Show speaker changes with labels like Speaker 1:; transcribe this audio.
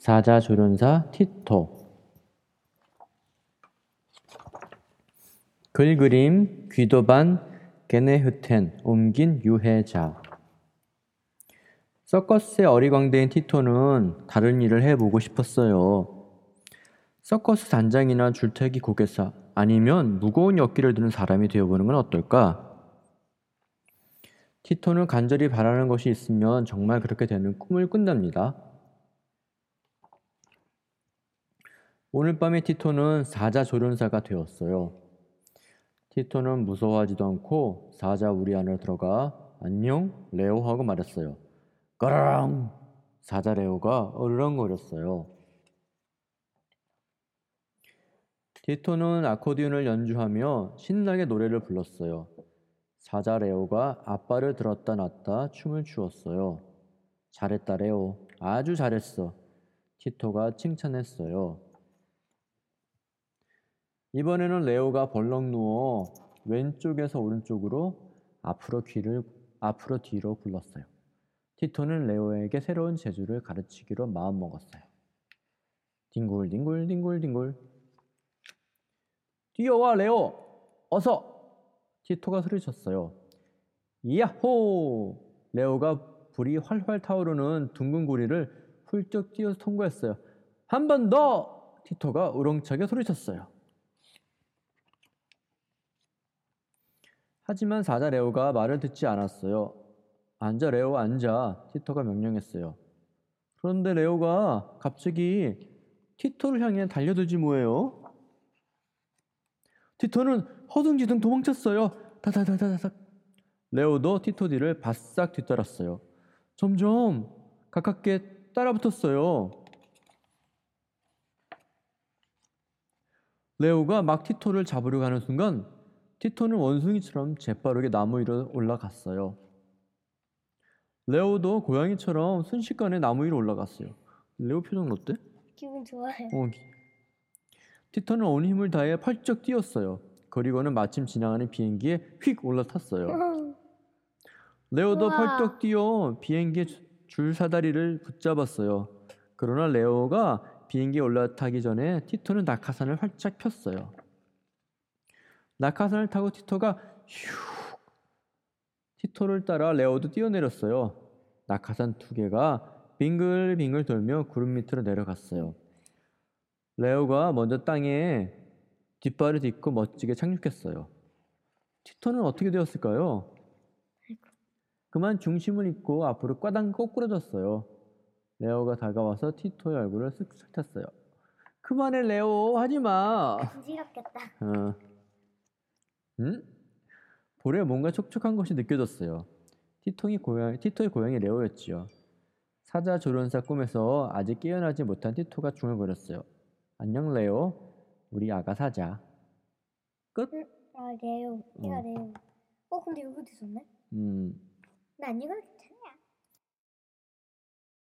Speaker 1: 사자 조련사 티토 글 그림 귀도반 게네흐텐 옮긴 유해자 서커스의 어리광대인 티토는 다른 일을 해보고 싶었어요. 서커스 단장이나 줄타기 고개사 아니면 무거운 역기를 드는 사람이 되어보는 건 어떨까? 티토는 간절히 바라는 것이 있으면 정말 그렇게 되는 꿈을 꾼답니다. 오늘 밤에 티토는 사자 조련사가 되었어요. 티토는 무서워하지도 않고 사자 우리 안으로 들어가 안녕 레오 하고 말했어요. 까랑 사자 레오가 어르렁거렸어요. 티토는 아코디언을 연주하며 신나게 노래를 불렀어요. 사자 레오가 아빠를 들었다 놨다 춤을 추었어요. 잘했다 레오. 아주 잘했어. 티토가 칭찬했어요. 이번에는 레오가 벌렁 누워 왼쪽에서 오른쪽으로 앞으로 귀를 앞으로 뒤로 굴렀어요. 티토는 레오에게 새로운 재주를 가르치기로 마음먹었어요. 뒹굴 뒹굴 뒹굴 뒹굴 뛰어와 레오 어서 티토가 소리쳤어요. 야호 레오가 불이 활활 타오르는 둥근 고리를 훌쩍 뛰어서 통과했어요. 한 번 더 티토가 우렁차게 소리쳤어요. 하지만 사자 레오가 말을 듣지 않았어요. 앉아 레오 앉아 티토가 명령했어요. 그런데 레오가 갑자기 티토를 향해 달려들지 뭐예요? 티토는 허둥지둥 도망쳤어요. 다다다다닥. 레오도 티토 뒤를 바싹 뒤따랐어요. 점점 가깝게 따라붙었어요. 레오가 막 티토를 잡으려 가는 순간 티토는 원숭이처럼 재빠르게 나무 위로 올라갔어요. 레오도 고양이처럼 순식간에 나무 위로 올라갔어요. 레오 표정은 어때?
Speaker 2: 기분 좋아요.
Speaker 1: 어, 티토는 온 힘을 다해 펄쩍 뛰었어요. 그리고는 마침 지나가는 비행기에 휙 올라탔어요. 레오도
Speaker 2: 우와.
Speaker 1: 펄떡 뛰어 비행기의 주- 줄 사다리를 붙잡았어요. 그러나 레오가 비행기에 올라타기 전에 티토는 낙하산을 활짝 폈어요. 낙하산을 타고 티토가 휴 티토를 따라 레오도 뛰어내렸어요. 낙하산 두 개가 빙글빙글 돌며 구름 밑으로 내려갔어요. 레오가 먼저 땅에 뒷발을 딛고 멋지게 착륙했어요. 티토는 어떻게 되었을까요? 그만 중심을 잃고 앞으로 꽈당 꼬꾸러졌어요. 레오가 다가와서 티토의 얼굴을 쓱 훑었어요. 그만해 레오 하지 마.
Speaker 2: 간지럽겠다.
Speaker 1: 어. 응? 볼에 뭔가 촉촉한 것이 느껴졌어요. 티통이 고양 티토의 고양이 레오였지요. 사자 조련사 꿈에서 아직 깨어나지 못한 티토가 중얼거렸어요. 안녕 레오, 우리 아가 사자. 끝?
Speaker 2: 아 레오. 얘가
Speaker 1: 어.
Speaker 2: 레오. 어 근데 여기도 있었네.
Speaker 1: 음,
Speaker 2: 나 안녕 하겠다.